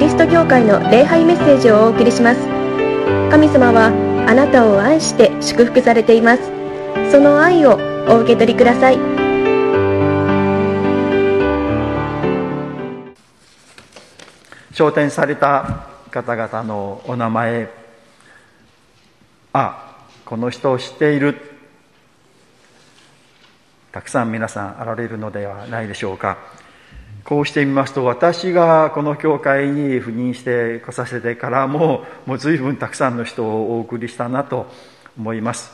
リスト教会の礼拝メッセージをお送りします。神様はあなたを愛して祝福されています。その愛をお受け取りください。昇天された方々のお名前。あこの人を知っている。たくさん皆さんあられるのではないでしょうか。こうしてみますと私がこの教会に赴任して来させてからももう随分たくさんの人をお送りしたなと思います。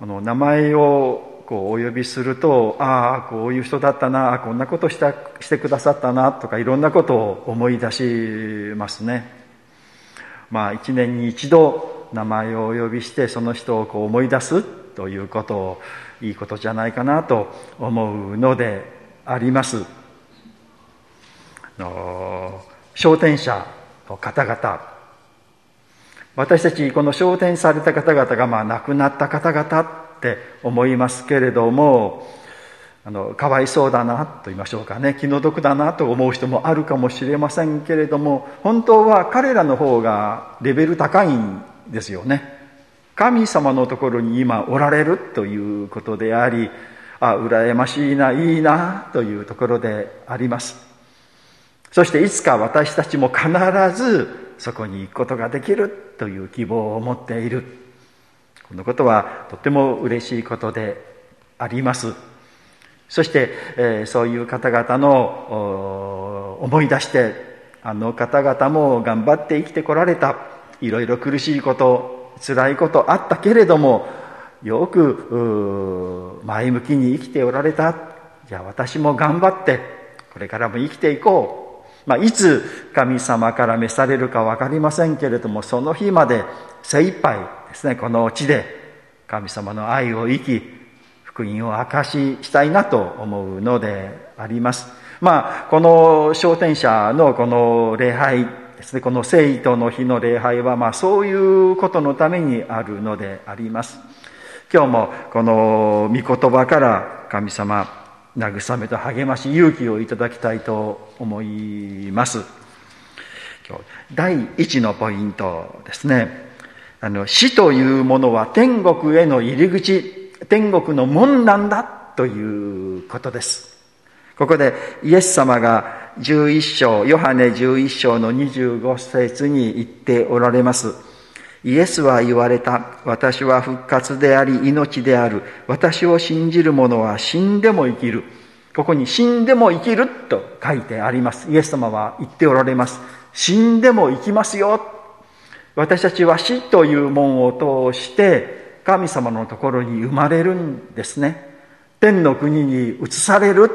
あの名前をこうお呼びするとああこういう人だったなこんなことしたしてくださったなとかいろんなことを思い出しますね。まあ一年に一度名前をお呼びしてその人をこう思い出すということをいいことじゃないかなと思うのであります。昇天者の方々。私たちこの昇天された方々がまあ亡くなった方々って思いますけれどもあのかわいそうだなと言いましょうかね。気の毒だなと思う人もあるかもしれませんけれども本当は彼らの方がレベル高いんですよね。神様のところに今おられるということでありあ羨ましいないいなというところであります。そしていつか私たちも必ずそこに行くことができるという希望を持っている。このことはとても嬉しいことであります。そして、えー、そういう方々の思い出してあの方々も頑張って生きてこられた。いろいろ苦しいこと辛いことあったけれどもよく前向きに生きておられた。じゃあ私も頑張ってこれからも生きていこう。まあ、いつ神様から召されるか分かりませんけれどもその日まで精一杯ですねこの地で神様の愛を生き福音を証ししたいなと思うのであります。まあこの昇天者のこの礼拝ですねこの聖徒の日の礼拝はまあそういうことのためにあるのであります。今日もこの御言葉から神様慰めと励まし勇気をいただきたいと思います。第一のポイントですね。あの死というものは天国への入り口天国の門なんだということです。ここでイエス様が11章ヨハネ11章の25節に言っておられます。イエスは言われた。私は復活であり命である。私を信じる者は死んでも生きる。ここに死んでも生きると書いてあります。イエス様は言っておられます。死んでも生きますよ。私たちは死という門を通して神様のところに生まれるんですね。天の国に移される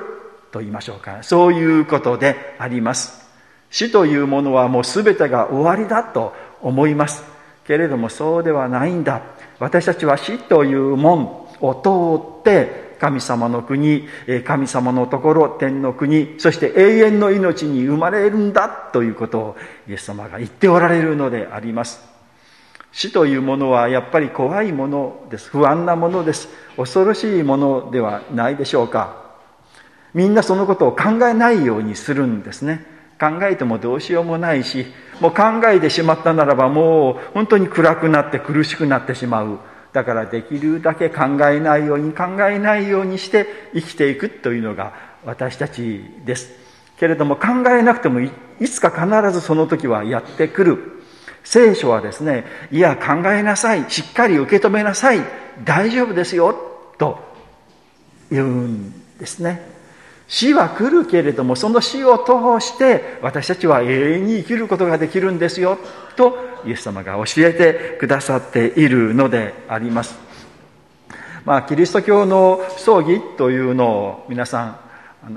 と言いましょうか。そういうことであります。死というものはもう全てが終わりだと思います。けれどもそうではないんだ。私たちは死という門を通って神様の国神様のところ天の国そして永遠の命に生まれるんだということをイエス様が言っておられるのであります。死というものはやっぱり怖いものです。不安なものです。恐ろしいものではないでしょうか。みんなそのことを考えないようにするんですね。考えてもどうしようもないしもう考えてしまったならばもう本当に暗くなって苦しくなってしまう。だからできるだけ考えないように考えないようにして生きていくというのが私たちです。けれども考えなくてもいつか必ずその時はやってくる。聖書はですねいや考えなさい。しっかり受け止めなさい。大丈夫ですよ。と言うんですね。死は来るけれどもその死を通して私たちは永遠に生きることができるんですよとイエス様が教えてくださっているのであります。まあキリスト教の葬儀というのを皆さん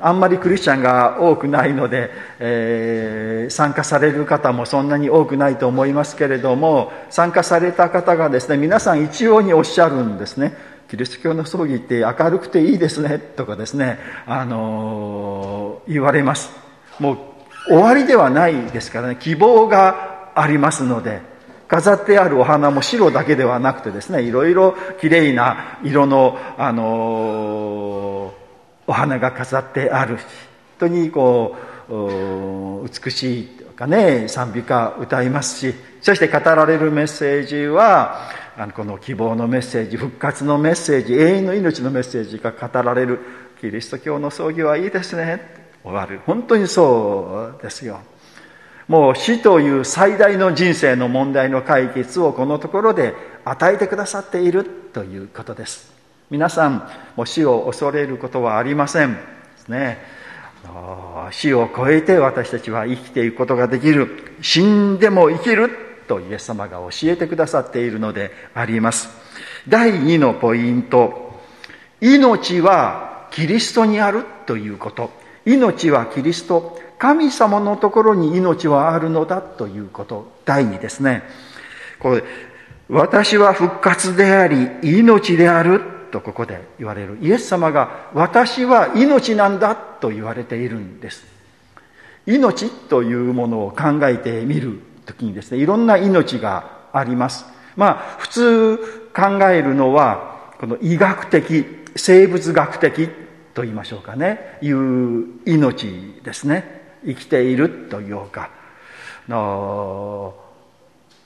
あんまりクリスチャンが多くないので、えー、参加される方もそんなに多くないと思いますけれども参加された方がですね皆さん一様におっしゃるんですね。キリスト教の葬儀って明るくていいですねとかですね、あのー、言われます。もう終わりではないですからね、希望がありますので、飾ってあるお花も白だけではなくてですね、いろいろ綺麗な色の、あのー、お花が飾ってある。本当にこう、美しいかね賛美歌歌いますしそして語られるメッセージはあのこの希望のメッセージ復活のメッセージ永遠の命のメッセージが語られるキリスト教の葬儀はいいですね。終わる。本当にそうですよ。もう死という最大の人生の問題の解決をこのところで与えてくださっているということです。皆さんも死を恐れることはありません。ですね。死を超えて私たちは生きていくことができる。死んでも生きるとイエス様が教えてくださっているのであります。第2のポイント。命はキリストにあるということ。命はキリスト。神様のところに命はあるのだということ。第2ですね。これ私は復活であり命である。とここで言われるイエス様が私は命なんだと言われているんです。命というものを考えてみる時にですねいろんな命があります。まあ普通考えるのはこの医学的生物学的と言いましょうかね。いう命ですね。生きているというか。の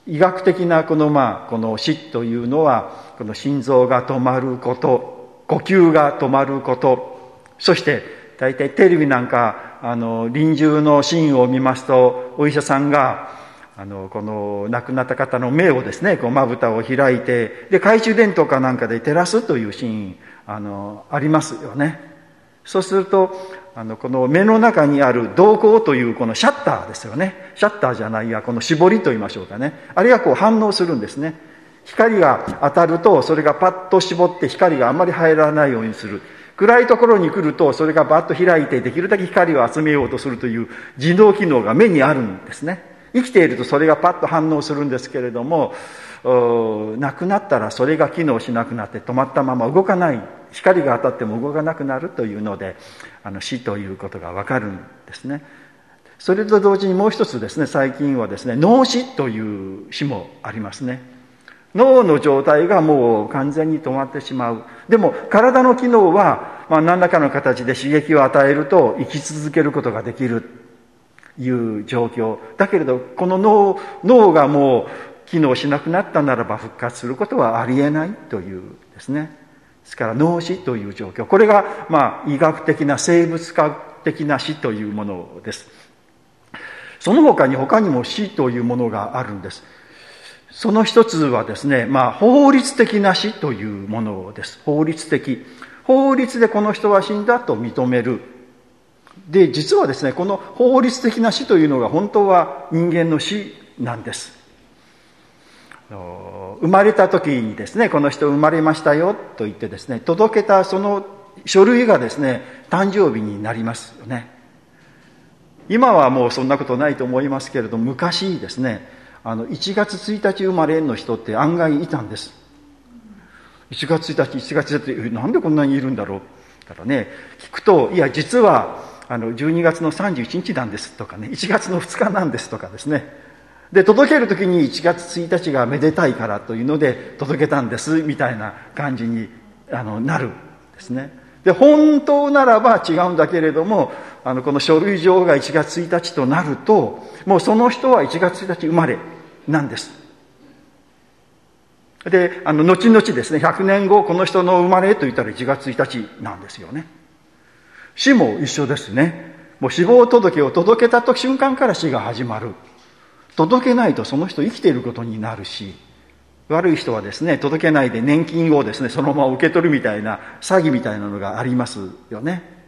医学的なこのまあこの死というのはこの心臓が止まること呼吸が止まることそして大体テレビなんかあの臨終のシーンを見ますとお医者さんがあのこの亡くなった方の目をですねまぶたを開いてで懐中電灯かなんかで照らすというシーンあのありますよね。そうするとあのこの目の中にある瞳孔というこのシャッターですよね。シャッターじゃないやこの絞りと言いましょうかね。あれがこう反応するんですね。光が当たるとそれがパッと絞って光があんまり入らないようにする。暗いところに来るとそれがバッと開いてできるだけ光を集めようとするという自動機能が目にあるんですね。生きているとそれがパッと反応するんですけれども亡くなったらそれが機能しなくなって止まったまま動かない。光が当たっても動かなくなるというのであの死ということがわかるんですね。それと同時にもう一つですね最近はですね脳死という死もありますね。脳の状態がもう完全に止まってしまう。でも体の機能は、まあ、何らかの形で刺激を与えると生き続けることができるいう状況。だけれどこの脳脳がもう機能しなくなったならば復活することはありえないというですね。ですから脳死という状況これがまあ医学的な生物学的な死というものですその他に他にも死というものがあるんですその一つはですね、まあ、法律的な死というものです。法律的。法律でこの人は死んだと認める。で、実はですね、この法律的な死というのが本当は人間の死なんです。生まれた時にですね、この人生まれましたよと言ってですね、届けたその書類がですね、誕生日になりますよね。今はもうそんなことないと思いますけれど、昔ですね、あの1月1日生まれの人って案外いたんです1月1日1月1日なんでこんなにいるんだろう？だからね聞くといや実はあの12月の31日なんですとかね1月の2日なんですとかですねで届ける時に1月1日がめでたいからというので届けたんですみたいな感じにあのなるんですね。で本当ならば違うんだけれどもあのこの書類上が1月1日となるともうその人は1月1日生まれなんです。であの後々ですね100年後この人の生まれと言ったら1月1日なんですよね。死も一緒ですね。もう死亡届を届けた瞬間から死が始まる。届けないとその人生きていることになるし悪い人はですね届けないで年金をですねそのまま受け取るみたいな詐欺みたいなのがありますよね。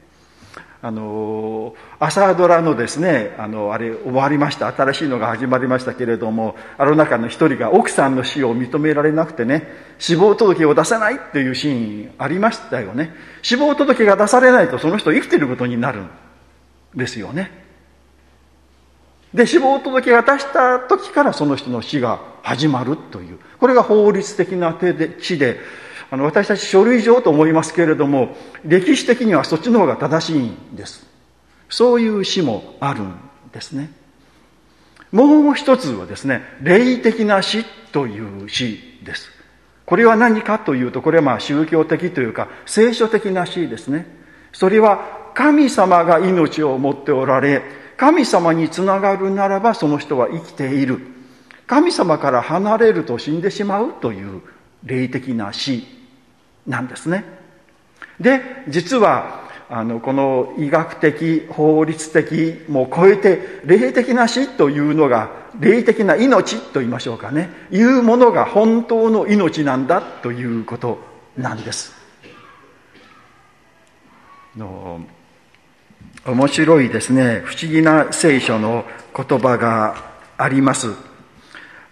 あの朝ドラのですねあのあれ終わりました。新しいのが始まりましたけれどもあの中の一人が奥さんの死を認められなくてね死亡届を出さないっていうシーンありましたよね。死亡届が出されないとその人生きてることになるんですよね。で死亡届が出した時からその人の死が始まるというこれが法律的な手で死であの私たち書類上と思いますけれども歴史的にはそっちの方が正しいんです。そういう死もあるんですね。もう一つはですね霊的な死という死です。これは何かというとこれはまあ宗教的というか聖書的な死ですね。それは神様が命を持っておられ神様につながるならばその人は生きている。神様から離れると死んでしまうという霊的な死なんですね。で、実は、あの、この医学的、法律的も超えて、霊的な死というのが、霊的な命と言いましょうかね、いうものが本当の命なんだということなんです。の面白いですね、不思議な聖書の言葉があります。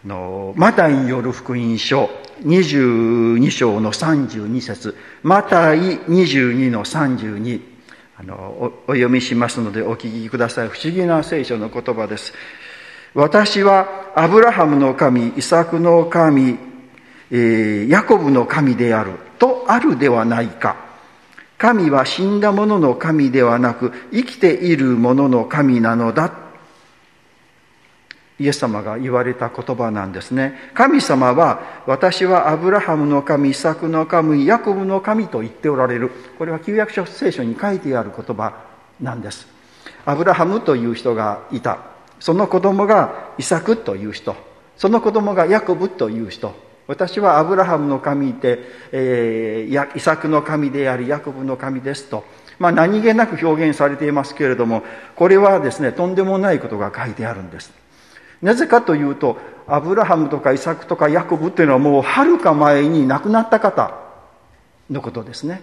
のマタイによる福音書22章の32節。マタイ22の32あのお読みしますのでお聞きください。不思議な聖書の言葉です。私はアブラハムの神イサクの神、えー、ヤコブの神であるとあるではないか。神は死んだ者の神ではなく生きている者の神なのだイエス様が言われた言葉なんですね。神様は、私はアブラハムの神、イサクの神、ヤコブの神と言っておられる。これは旧約書聖書に書いてある言葉なんです。アブラハムという人がいた。その子供がイサクという人。その子供がヤコブという人。私はアブラハムの神で、えー、イサクの神であり、ヤコブの神ですと。まあ何気なく表現されていますけれども、これはですね、とんでもないことが書いてあるんです。なぜかというと、アブラハムとかイサクとかヤコブっていうのはもうはるか前に亡くなった方のことですね。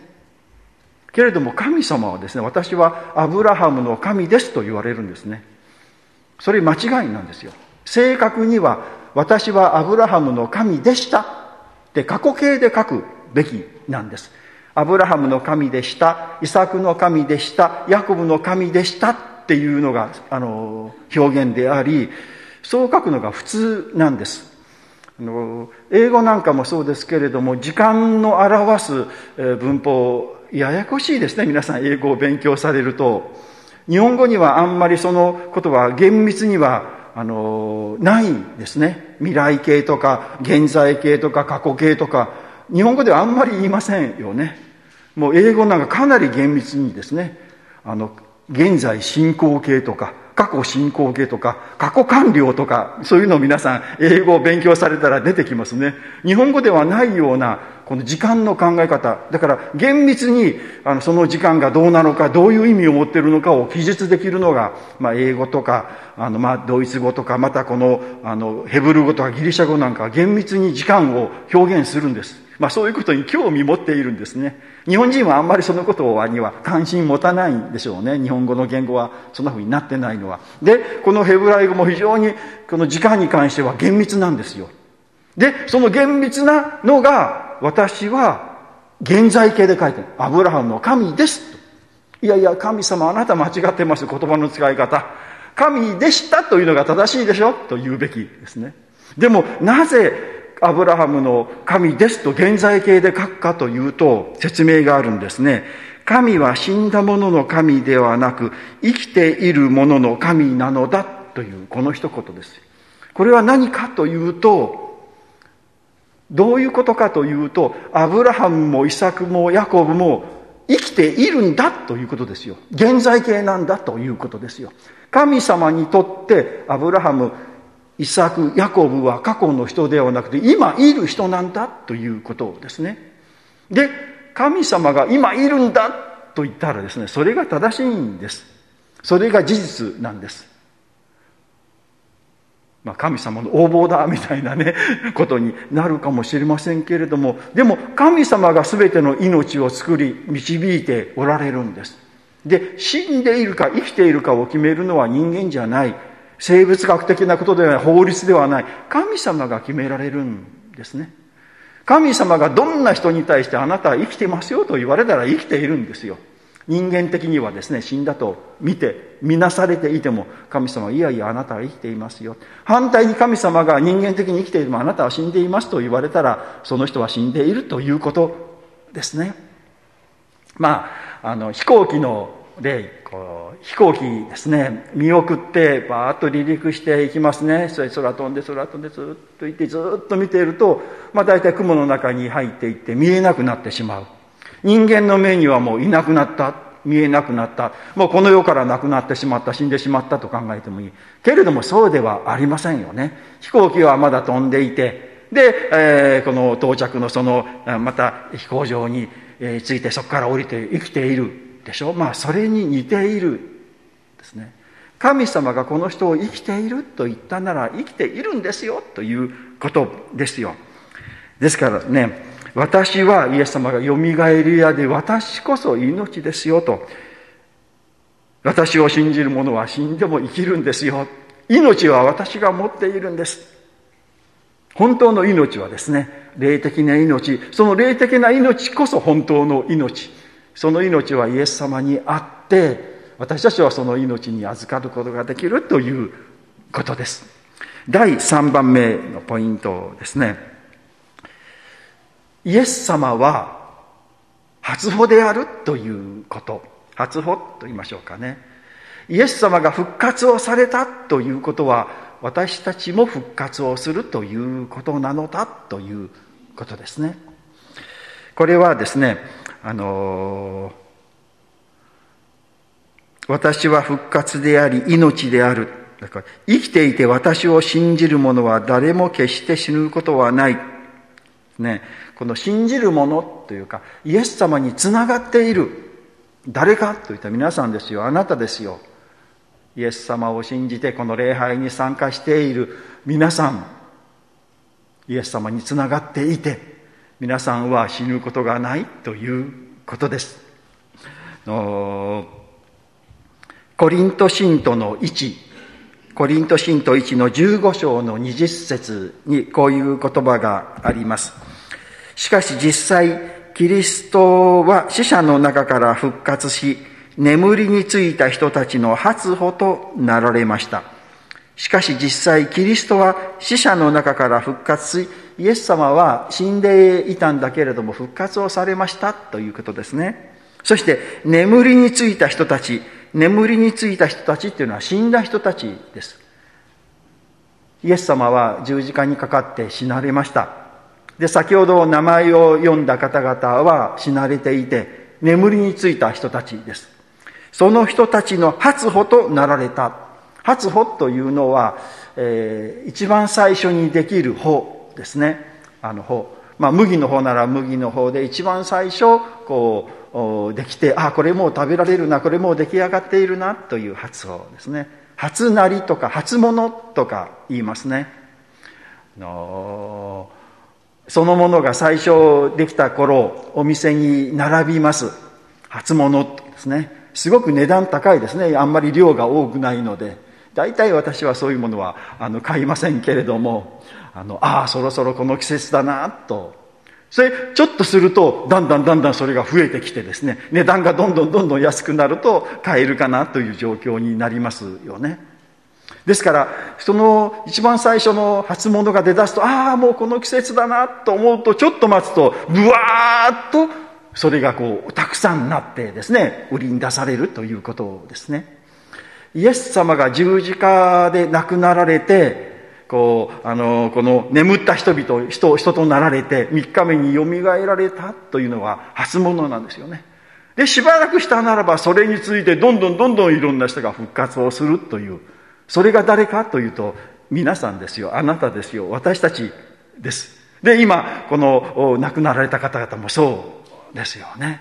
けれども神様はですね、私はアブラハムの神ですと言われるんですね。それ間違いなんですよ。正確には私はアブラハムの神でしたって過去形で書くべきなんです。アブラハムの神でした、イサクの神でした、ヤコブの神でしたっていうのが、あの、表現であり、そう書くのが普通なんです。あの英語なんかもそうですけれども、時間の表す文法、ややこしいですね。皆さん英語を勉強されると。日本語にはあんまりそのことは厳密にはあのないですね。未来形とか現在形とか過去形とか、日本語ではあんまり言いませんよね。もう英語なんかかなり厳密にですね、あの、現在進行形とか、過去進行形とか、過去完了とか、そういうのを皆さん、英語を勉強されたら出てきますね。日本語ではないような、この時間の考え方。だから、厳密に、あの、その時間がどうなのか、どういう意味を持っているのかを記述できるのが、まあ、英語とか、あの、まあ、ドイツ語とか、またこの、あの、ヘブル語とかギリシャ語なんか厳密に時間を表現するんです。まあそういうことに興味持っているんですね。日本人はあんまりそのことには関心持たないんでしょうね。日本語の言語はそんな風になってないのは。で、このヘブライ語も非常にこの時間に関しては厳密なんですよ。で、その厳密なのが私は現在形で書いてる。アブラハムの神ですと。いやいや、神様あなた間違ってます。言葉の使い方。神でしたというのが正しいでしょと言うべきですね。でも、なぜアブラハムの神ですと現在形で書くかというと説明があるんですね。神は死んだ者の神ではなく生きている者の神なのだというこの一言です。これは何かというとどういうことかというとアブラハムもイサクもヤコブも生きているんだということですよ。現在形なんだということですよ。神様にとってアブラハム、イサク、ヤコブは過去の人ではなくて、今いる人なんだということですね。で、神様が今いるんだと言ったらですね、それが正しいんです。それが事実なんです。まあ、神様の横暴だみたいなね、ことになるかもしれませんけれども、でも神様が全ての命を作り、導いておられるんです。で、死んでいるか生きているかを決めるのは人間じゃない。生物学的なことではない、法律ではない。神様が決められるんですね。神様がどんな人に対してあなたは生きてますよと言われたら生きているんですよ。人間的にはですね、死んだと見て、見なされていても、神様はいやいやあなたは生きていますよ。反対に神様が人間的に生きていてもあなたは死んでいますと言われたら、その人は死んでいるということですね。まあ、あの、飛行機のでこう飛行機ですね見送ってバーッと離陸していきますね。それ空飛んで空飛んでずっと行ってずっと見ていると、まあ、大体雲の中に入っていって見えなくなってしまう。人間の目にはもういなくなった。見えなくなった。もうこの世からなくなってしまった。死んでしまったと考えてもいい。けれどもそうではありませんよね。飛行機はまだ飛んでいて。で、えー、この到着のそのまた飛行場についてそこから降りて生きている。でしょ？まあそれに似ているですね。神様がこの人を生きていると言ったなら生きているんですよということですよ。ですからね私はイエス様がよみがえり屋で私こそ命ですよと。私を信じる者は死んでも生きるんですよ。命は私が持っているんです。本当の命はですね霊的な命。その霊的な命こそ本当の命。その命はイエス様にあって私たちはその命に預かることができるということです。第3番目のポイントですね。イエス様は初歩であるということ。初歩と言いましょうかね。イエス様が復活をされたということは私たちも復活をするということなのだということですね。これはですねあの私は復活であり命である。だから生きていて私を信じる者は誰も決して死ぬことはない。ね、この信じる者というか、イエス様につながっている。誰かといった皆さんですよ。あなたですよ。イエス様を信じてこの礼拝に参加している皆さん、イエス様につながっていて、皆さんは死ぬことがないということです。コリント信徒の1、コリント信徒1の15章の20節にこういう言葉があります。しかし実際、キリストは死者の中から復活し、眠りについた人たちの初歩となられました。しかし実際、キリストは死者の中から復活し、イエス様は死んでいたんだけれども復活をされましたということですね。そして、眠りについた人たち、眠りについた人たちっていうのは死んだ人たちです。イエス様は十字架にかかって死なれました。で、先ほど名前を読んだ方々は死なれていて、眠りについた人たちです。その人たちの初歩となられた。初歩というのは、えー、一番最初にできる歩ですね。あの歩。まあ、麦の方なら麦の方で一番最初、こう、できてあこれもう食べられるなこれもう出来上がっているなという発音ですね。初なりとか初物とか言いますね。のそのものが最初できた頃お店に並びます。初物ですね。すごく値段高いですね。あんまり量が多くないので。大体私はそういうものはあの買いませんけれどもあのああそろそろこの季節だなと。それちょっとするとだんだんだんだんそれが増えてきてですね値段がどんどんどんどん安くなると買えるかなという状況になりますよね。ですからその一番最初の初物が出だすとああもうこの季節だなと思うとちょっと待つとブワーッとそれがこうたくさんなってですね売りに出されるということですね。イエス様が十字架で亡くなられてこう、あの、この眠った人々、人、人となられて、3日目によみがえられたというのは初物なんですよね。で、しばらくしたならば、それについてどんどんどんどんいろんな人が復活をするという、それが誰かというと、皆さんですよ。あなたですよ。私たちです。で、今、この亡くなられた方々もそうですよね。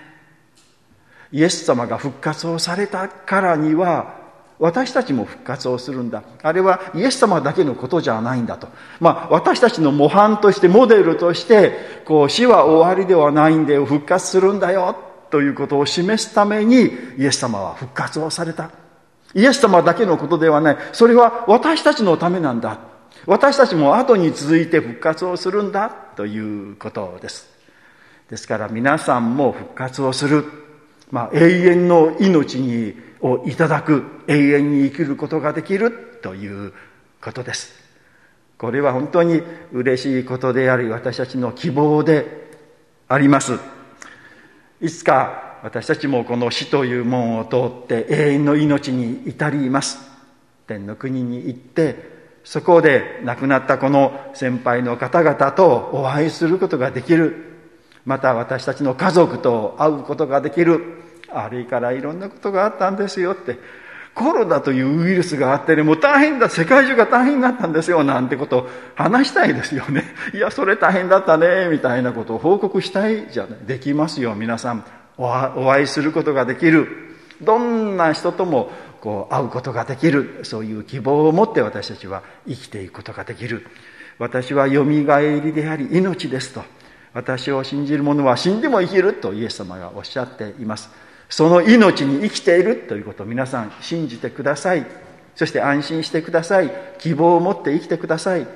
イエス様が復活をされたからには、私たちも復活をするんだ。あれはイエス様だけのことじゃないんだと。まあ、私たちの模範として、モデルとして、こう、死は終わりではないんだよ、復活するんだよ、ということを示すために、イエス様は復活をされた。イエス様だけのことではない。それは私たちのためなんだ。私たちも後に続いて復活をするんだ、ということです。ですから皆さんも復活をする。まあ、永遠の命にをいただく永遠に生きることができるということです。これは本当に嬉しいことであり私たちの希望であります。いつか私たちもこの死という門を通って永遠の命に至ります。天の国に行ってそこで亡くなったこの先輩の方々とお会いすることができる。また私たちの家族と会うことができる。あれからいろんなことがあったんですよってコロナというウイルスがあってね、もう大変だ、世界中が大変になったんですよ、なんてことを話したいですよね。いや、それ大変だったね、みたいなことを報告したいじゃない。できますよ、皆さん。お会いすることができる。どんな人ともこう会うことができる。そういう希望を持って私たちは生きていくことができる。私はよみがえりであり命ですと。私を信じる者は死んでも生きるとイエス様がおっしゃっています。その命に生きているということを皆さん信じてください。そして安心してください。希望を持って生きてください。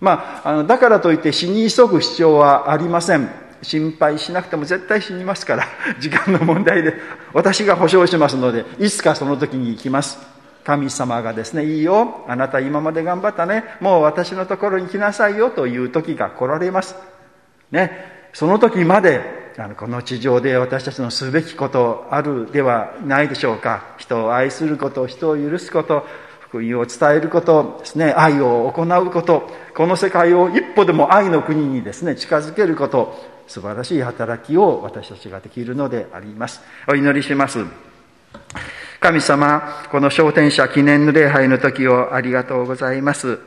まあ、あのだからといって死に急ぐ必要はありません。心配しなくても絶対死にますから、時間の問題で私が保証しますので、いつかその時に行きます。神様がですね、いいよ、あなた今まで頑張ったね、もう私のところに来なさいよという時が来られます。ね、その時まであのこの地上で私たちのすべきことあるではないでしょうか。人を愛すること人を許すこと福音を伝えることですね。愛を行うこと。この世界を一歩でも愛の国にですね近づけること。素晴らしい働きを私たちができるのであります。お祈りします。神様この昇天者記念の礼拝の時をありがとうございます。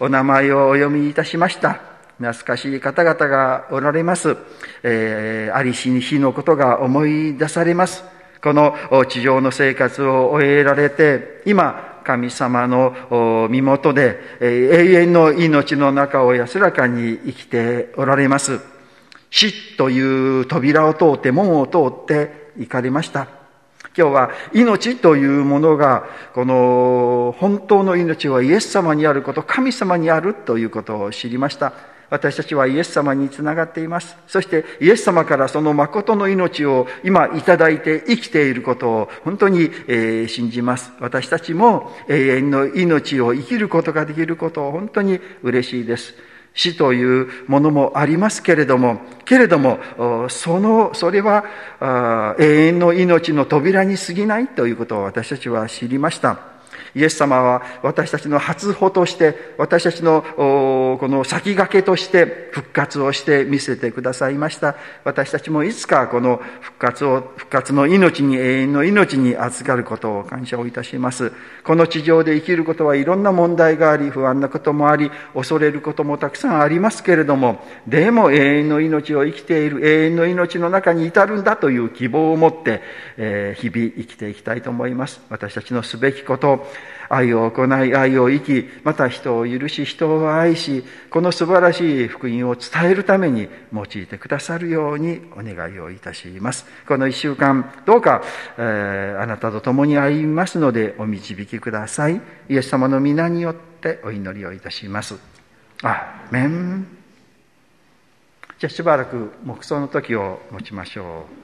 お名前をお読みいたしました。懐かしい方々がおられます。えー、ありしに日のことが思い出されます。この地上の生活を終えられて、今、神様の身元で、永遠の命の中を安らかに生きておられます。死という扉を通って、門を通って行かれました。今日は命というものが、この本当の命はイエス様にあること、神様にあるということを知りました。私たちはイエス様につながっています。そしてイエス様からその誠の命を今いただいて生きていることを本当に、え信じます。私たちも永遠の命を生きることができることを本当に嬉しいです。死というものもありますけれども、けれども、その、それは永遠の命の扉に過ぎないということを私たちは知りました。イエス様は私たちの初歩として、私たちのこの先駆けとして復活をして見せてくださいました。私たちもいつかこの復活を、復活の命に、永遠の命に預かることを感謝をいたします。この地上で生きることはいろんな問題があり、不安なこともあり、恐れることもたくさんありますけれども、でも永遠の命を生きている、永遠の命の中に至るんだという希望を持って、えー、日々生きていきたいと思います。私たちのすべきこと、愛を行い、愛を生き、また人を許し、人を愛し、この素晴らしい福音を伝えるために用いてくださるようにお願いをいたします。この一週間、どうか、えー、あなたと共に歩みますのでお導きください。イエス様の皆によってお祈りをいたします。あ、メン。じゃあしばらく黙想の時を持ちましょう。